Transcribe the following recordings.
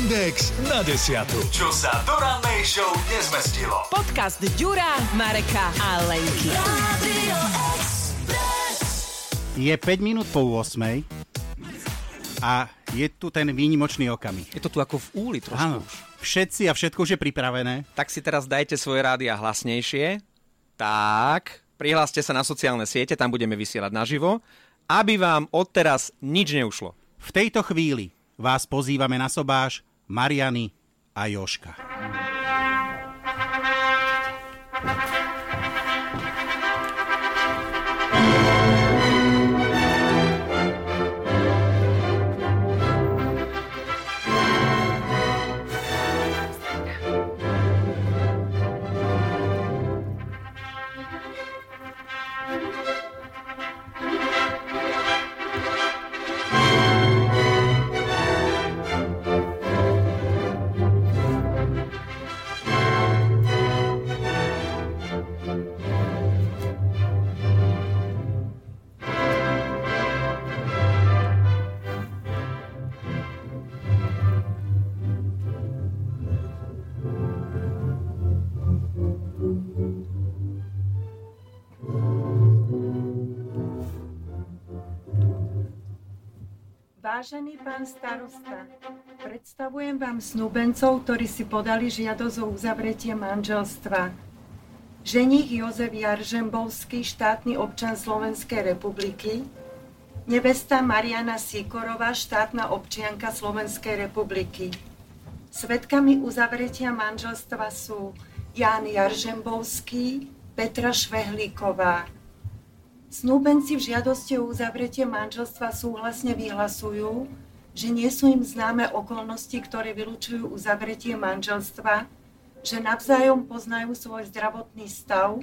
Index na desiatu. Čo sa do rannej show nezmestilo. Podcast Ďura, Mareka a Lenky. Je 5 minút po 8 a je tu ten výnimočný okamih. Je to tu ako v úli trošku Áno, už. všetci a všetko už je pripravené. Tak si teraz dajte svoje rádia hlasnejšie. Tak, prihláste sa na sociálne siete, tam budeme vysielať naživo, aby vám odteraz nič neušlo. V tejto chvíli vás pozývame na sobáš Mariany a Joška. Vážený pán starosta, predstavujem vám snúbencov, ktorí si podali žiadosť o uzavretie manželstva. Ženich Jozef Jaržembovský, štátny občan Slovenskej republiky, nevesta Mariana Sikorová, štátna občianka Slovenskej republiky. Svetkami uzavretia manželstva sú Ján Jaržembovský, Petra Švehlíková, Snúbenci v žiadosti o uzavretie manželstva súhlasne vyhlasujú, že nie sú im známe okolnosti, ktoré vylúčujú uzavretie manželstva, že navzájom poznajú svoj zdravotný stav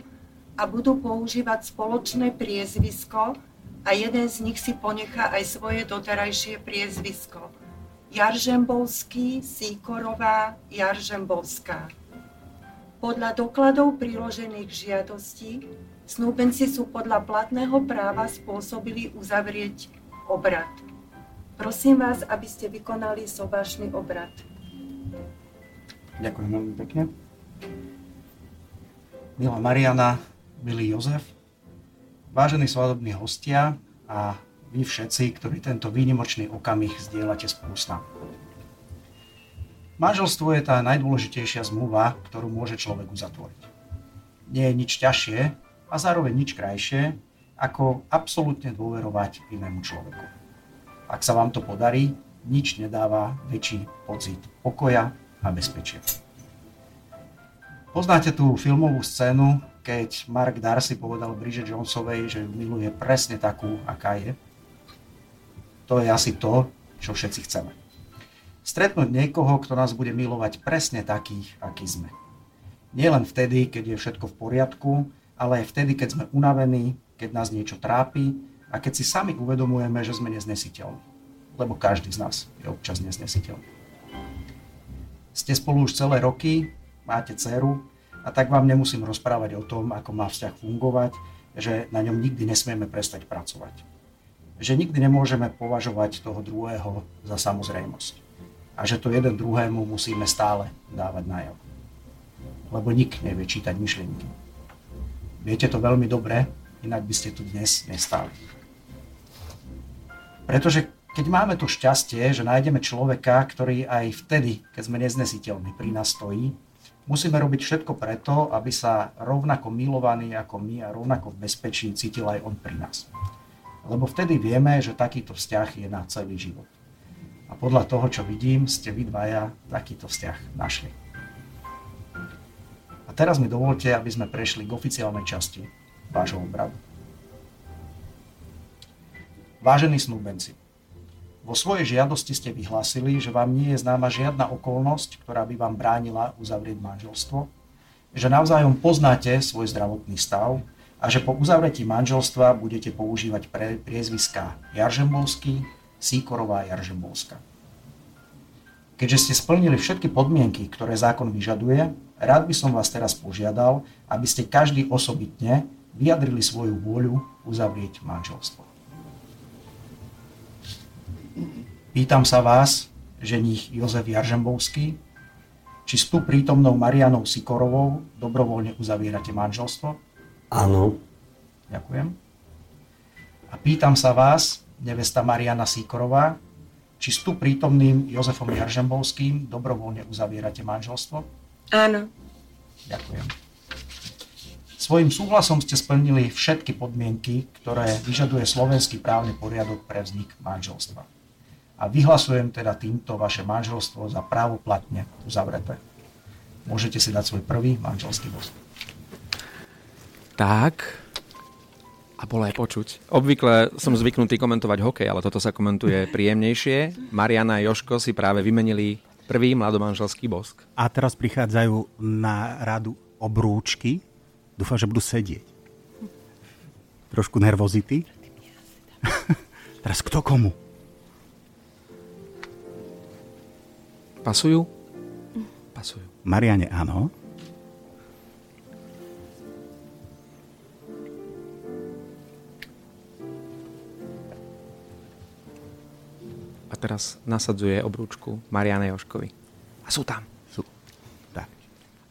a budú používať spoločné priezvisko a jeden z nich si ponechá aj svoje doterajšie priezvisko. Jaržembovský, Síkorová, Jaržembovská. Podľa dokladov priložených žiadostí Snúbenci sú podľa platného práva spôsobili uzavrieť obrad. Prosím vás, aby ste vykonali sobášny obrad. Ďakujem veľmi pekne. Milá Mariana, milý Jozef, vážení svadobní hostia a vy všetci, ktorí tento výnimočný okamih zdieľate spolu. Manželstvo je tá najdôležitejšia zmluva, ktorú môže človek uzatvoriť. Nie je nič ťažšie, a zároveň nič krajšie, ako absolútne dôverovať inému človeku. Ak sa vám to podarí, nič nedáva väčší pocit pokoja a bezpečia. Poznáte tú filmovú scénu, keď Mark Darcy povedal Bridget Jonesovej, že ju miluje presne takú, aká je? To je asi to, čo všetci chceme. Stretnúť niekoho, kto nás bude milovať presne takých, akí sme. Nielen vtedy, keď je všetko v poriadku, ale aj vtedy, keď sme unavení, keď nás niečo trápi a keď si sami uvedomujeme, že sme neznesiteľní. Lebo každý z nás je občas neznesiteľný. Ste spolu už celé roky, máte dceru a tak vám nemusím rozprávať o tom, ako má vzťah fungovať, že na ňom nikdy nesmieme prestať pracovať. Že nikdy nemôžeme považovať toho druhého za samozrejmosť. A že to jeden druhému musíme stále dávať najavo. Lebo nik nevie čítať myšlienky. Viete to veľmi dobre, inak by ste tu dnes nestali. Pretože keď máme to šťastie, že nájdeme človeka, ktorý aj vtedy, keď sme neznesiteľní, pri nás stojí, musíme robiť všetko preto, aby sa rovnako milovaný ako my a rovnako v bezpečí cítil aj on pri nás. Lebo vtedy vieme, že takýto vzťah je na celý život. A podľa toho, čo vidím, ste vy dvaja takýto vzťah našli teraz mi dovolte, aby sme prešli k oficiálnej časti vášho obradu. Vážení snúbenci, vo svojej žiadosti ste vyhlásili, že vám nie je známa žiadna okolnosť, ktorá by vám bránila uzavrieť manželstvo, že navzájom poznáte svoj zdravotný stav a že po uzavretí manželstva budete používať pre priezviská Jaržembolský, Síkorová Jaržembolská. Keďže ste splnili všetky podmienky, ktoré zákon vyžaduje, Rád by som vás teraz požiadal, aby ste každý osobitne vyjadrili svoju vôľu uzavrieť manželstvo. Pýtam sa vás, ženích Jozef Jaržembovský, či s tu prítomnou Marianou Sikorovou dobrovoľne uzavierate manželstvo? Áno. Ďakujem. A pýtam sa vás, nevesta Mariana Sikorová, či s tu prítomným Jozefom Jaržembovským dobrovoľne uzavierate manželstvo? Áno. Ďakujem. Svojím súhlasom ste splnili všetky podmienky, ktoré vyžaduje slovenský právny poriadok pre vznik manželstva. A vyhlasujem teda týmto vaše manželstvo za právoplatne uzavreté. Môžete si dať svoj prvý manželský bosk. Tak. A bolo aj počuť. Obvykle som zvyknutý komentovať hokej, ale toto sa komentuje príjemnejšie. Mariana a Joško si práve vymenili prvý mladomanželský bosk. A teraz prichádzajú na radu obrúčky. Dúfam, že budú sedieť. Trošku nervozity. teraz kto komu? Pasujú? Pasujú. Mariane áno. Teraz nasadzuje obrúčku Mariane Joškovi. A sú tam. Sú. Tak.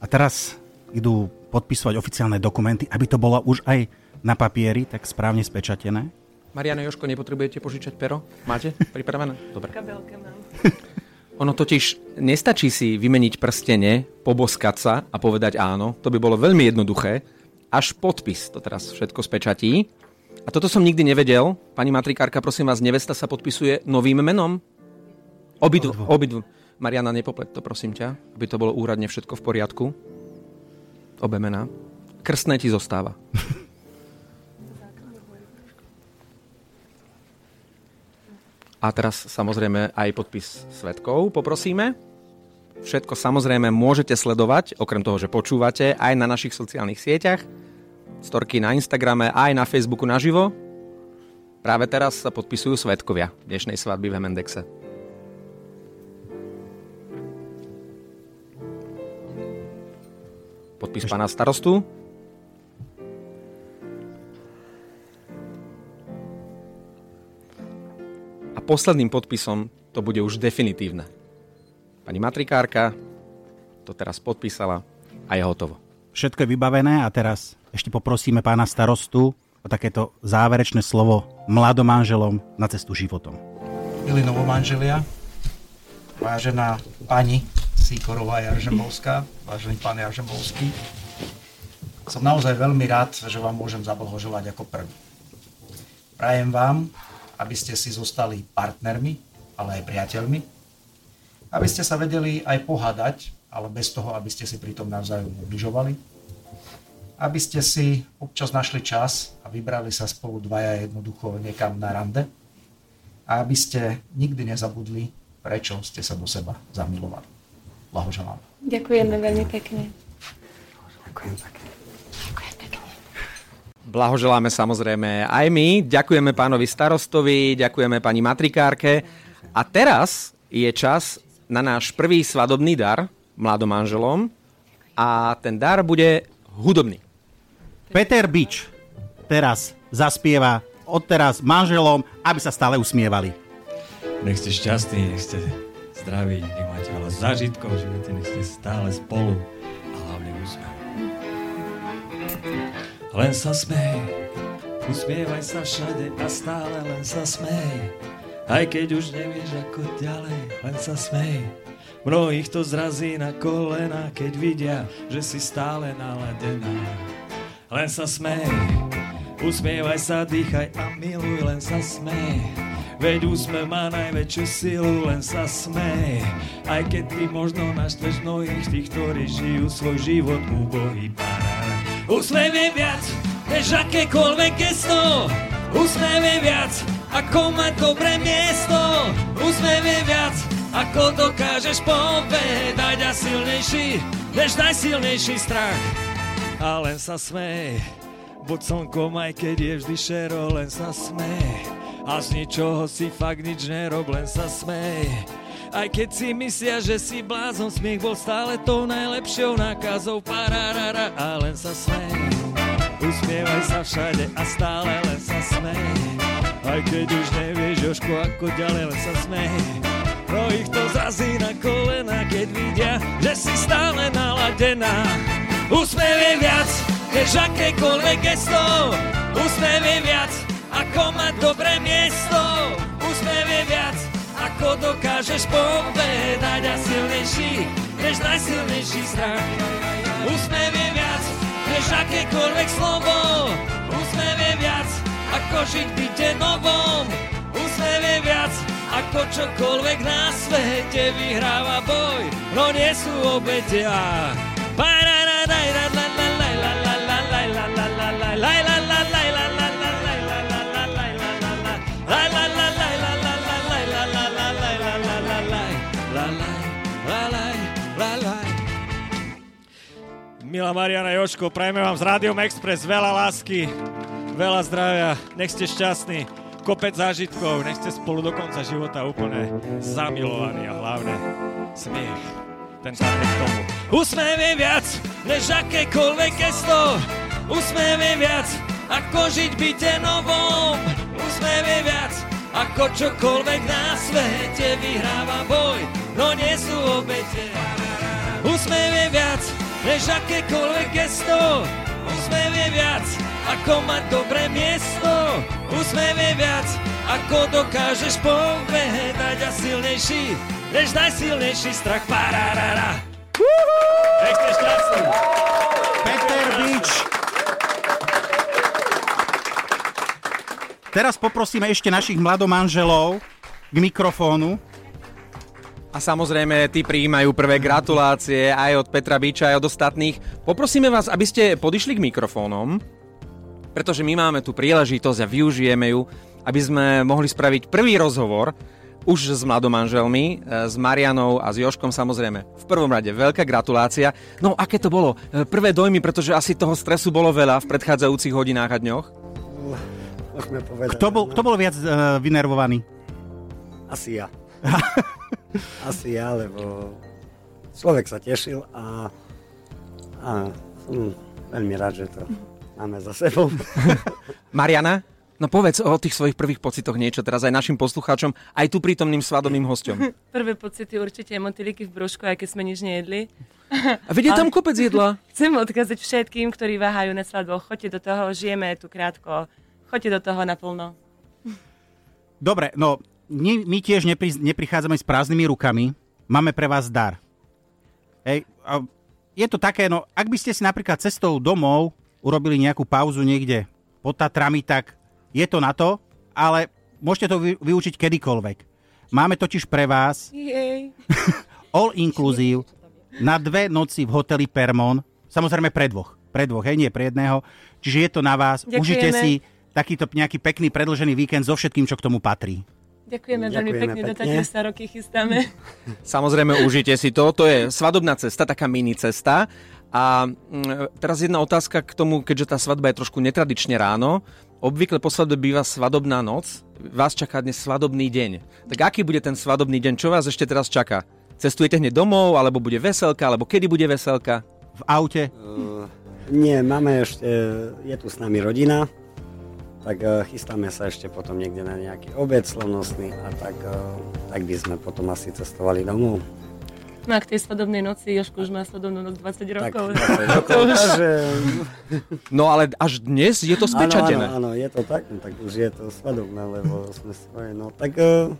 A teraz idú podpisovať oficiálne dokumenty, aby to bolo už aj na papieri, tak správne spečatené. Mariana Joško, nepotrebujete požičať pero? Máte pripravené? Dobre. Kabelke mám. Ono totiž nestačí si vymeniť prstene, poboskať sa a povedať áno. To by bolo veľmi jednoduché. Až podpis to teraz všetko spečatí. A toto som nikdy nevedel. Pani matrikárka, prosím vás, nevesta sa podpisuje novým menom? Obidvu. obidvu. Mariana, nepoplet to, prosím ťa, aby to bolo úradne všetko v poriadku. Obe mená. Krstné ti zostáva. A teraz samozrejme aj podpis svetkov poprosíme. Všetko samozrejme môžete sledovať, okrem toho, že počúvate, aj na našich sociálnych sieťach, storky na Instagrame, aj na Facebooku naživo. Práve teraz sa podpisujú svetkovia dnešnej svadby v Hemendexe. Podpis pána starostu. A posledným podpisom to bude už definitívne. Pani matrikárka to teraz podpísala a je hotovo. Všetko je vybavené a teraz ešte poprosíme pána starostu o takéto záverečné slovo mladomanželom na cestu životom. Milí novomanželia, vážená pani Sikorová Jaržembovská, vážený pán Jaržembovský, som naozaj veľmi rád, že vám môžem zablahoželať ako prvý. Prajem vám, aby ste si zostali partnermi, ale aj priateľmi, aby ste sa vedeli aj pohádať, ale bez toho, aby ste si pritom navzájom ubližovali, aby ste si občas našli čas a vybrali sa spolu dvaja jednoducho niekam na rande a aby ste nikdy nezabudli, prečo ste sa do seba zamilovali. Blahoželám. Ďakujeme veľmi pekne. Ďakujem pekne. Blahoželáme samozrejme aj my. Ďakujeme pánovi starostovi, ďakujeme pani matrikárke. A teraz je čas na náš prvý svadobný dar mladomanželom. A ten dar bude hudobný. Peter Bič teraz zaspieva odteraz manželom, aby sa stále usmievali. Nech ste šťastní, nech ste zdraví, nech máte veľa zážitkov v živote, nech ste stále spolu a hlavne úsmev. Len sa smej, usmievaj sa všade a stále len sa smej. Aj keď už nevieš ako ďalej, len sa smej. Mnohých to zrazí na kolena, keď vidia, že si stále naladená. Len sa smej, usmievaj sa, dýchaj a miluj, len sa smej. Veď úsmev má najväčšiu silu, len sa smej. Aj keď ty možno naštveš mnohých tých, ktorí žijú svoj život úbohý parán. Úsmev je viac, než akékoľvek gesto. Úsmev je viac, ako mať dobré miesto. Úsmev je viac, ako dokážeš povedať a silnejší, než najsilnejší strach. A len sa smej, buď slnkom, aj keď je vždy šero, len sa smej. A z ničoho si fakt nič nerob, len sa smej. Aj keď si myslia, že si blázon, smiech bol stále tou najlepšou nákazou. Pararara, a len sa smej. Usmievaj sa všade a stále len sa smej. Aj keď už nevieš, Jožko, ako ďalej, len sa smej. No ich to zra keď vidia, že si stále naladená. Úsmev je viac, než akékoľvek gesto. Úsmev je viac, ako mať dobré miesto. Úsmev je viac, ako dokážeš povedať a silnejší, než najsilnejší strach. Úsmev je viac, než akékoľvek slovo. Úsmev je viac, ako žiť byte novom. Úsmev je viac, ako čokoľvek na svete vyhráva boj, no nie sú obete a... Milá Mariana Joško, prajeme vám z Rádiom Express veľa lásky, veľa zdravia, nech ste šťastní, kopec zážitkov, nech ste spolu do konca života úplne zamilovaní a hlavne smiech. Ten patrí k tomu. Úsmev je viac, než akékoľvek gesto. Úsmev je viac, ako žiť byte novom. Úsmev je viac, ako čokoľvek na svete vyhráva boj, no nie sú obete. Úsmev je viac, než akékoľvek gesto. Úsmev je viac, ako mať dobré miesto. Úsmev je viac, ako dokážeš povedať a silnejší, než najsilnejší strach. Pararara. Nech ste šťastní. Peter Bič. Teraz poprosíme ešte našich mladomanželov k mikrofónu. A samozrejme, tí prijímajú prvé gratulácie aj od Petra Biča, aj od ostatných. Poprosíme vás, aby ste podišli k mikrofónom, pretože my máme tu príležitosť a využijeme ju, aby sme mohli spraviť prvý rozhovor už s mladomanželmi, e, s Marianou a s Joškom samozrejme. V prvom rade veľká gratulácia. No aké to bolo? E, Prvé dojmy, pretože asi toho stresu bolo veľa v predchádzajúcich hodinách a dňoch. Povedať. Kto bol, kto bol viac uh, vynervovaný? Asi ja. Asi ja, lebo človek sa tešil a, a som veľmi rád, že to máme za sebou. Mariana, no povedz o tých svojich prvých pocitoch niečo teraz aj našim poslucháčom, aj tu prítomným svadobným hosťom. Prvé pocity určite motýliky v brúšku, aj keď sme nič nejedli. A vidie tam kopec jedla. Chcem odkázať všetkým, ktorí váhajú na svadboch. Choďte do toho, žijeme tu krátko. Choďte do toho naplno. Dobre, no my, my tiež nepri, neprichádzame s prázdnymi rukami. Máme pre vás dar. Hej, a je to také, no ak by ste si napríklad cestou domov urobili nejakú pauzu niekde pod Tatrami, tak je to na to, ale môžete to vy, vyučiť kedykoľvek. Máme totiž pre vás Jej. all inclusive na dve noci v hoteli Permon, samozrejme pre dvoch, pre dvoch, hej, nie pre jedného. Čiže je to na vás, Ďakujeme. užite si takýto nejaký pekný predlžený víkend so všetkým, čo k tomu patrí. Ďakujeme veľmi pekne, do pekne. takého sa roky chystáme. Samozrejme, užite si to. To je svadobná cesta, taká mini cesta. A mm, teraz jedna otázka k tomu, keďže tá svadba je trošku netradične ráno. Obvykle po svadbe býva svadobná noc. Vás čaká dnes svadobný deň. Tak aký bude ten svadobný deň? Čo vás ešte teraz čaká? Cestujete hneď domov, alebo bude veselka, alebo kedy bude veselka? V aute. Uh, nie, máme ešte, je tu s nami rodina, tak uh, chystáme sa ešte potom niekde na nejaký obed slavnostný a tak, uh, tak by sme potom asi cestovali domov. No a k tej svadobnej noci, Jožko už má svadobnú noc 20 Tak, rokov. tak, takže, No ale až dnes je to áno, spečatené. áno, áno, je to tak, no, tak už je to svadobné, lebo sme svoje, no tak... Uh,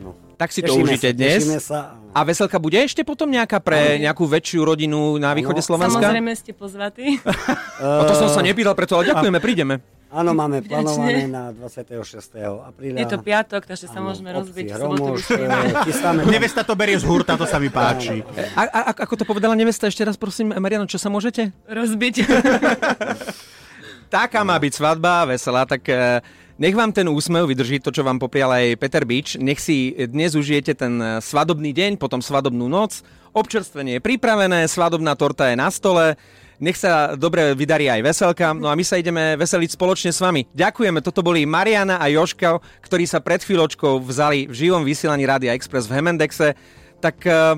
no. Tak si to Tešíme užite sa, dnes. Sa. A veselka bude ešte potom nejaká pre nejakú väčšiu rodinu na východe Slovenska? Samozrejme ste pozvatí. O to som sa nepýtal, preto ale ďakujeme, prídeme. Áno, máme Vďačne. plánované na 26. apríla. Je to piatok, takže sa Áno, môžeme obci rozbiť. eh, chystáme Nevesta to berie z hurta, to sa mi páči. A, a, a ako to povedala nevesta, ešte raz prosím, Mariano, čo sa môžete? Rozbiť. Taká má byť svadba, veselá, tak eh, nech vám ten úsmev vydrží to, čo vám poprial aj Peter Bič. Nech si dnes užijete ten eh, svadobný deň, potom svadobnú noc. Občerstvenie je pripravené, svadobná torta je na stole. Nech sa dobre vydarí aj veselka. No a my sa ideme veseliť spoločne s vami. Ďakujeme, toto boli Mariana a Joška, ktorí sa pred chvíľočkou vzali v živom vysielaní Rádia Express v Hemendexe. Tak eh,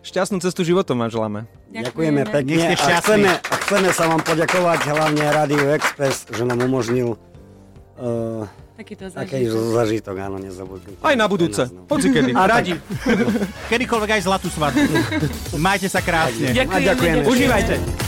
šťastnú cestu životom vám želáme. Ďakujeme pekne Nech ste a chceme, a chceme sa vám poďakovať hlavne Radio Express, že nám umožnil uh, Takýto Taký zažitok. zažitok, áno, nezabudnem. Aj na budúce. Hoci kedy. A radi. Kedykoľvek aj zlatú svadbu. Majte sa krásne. Ďakujeme, ďakujeme. ďakujeme. Užívajte.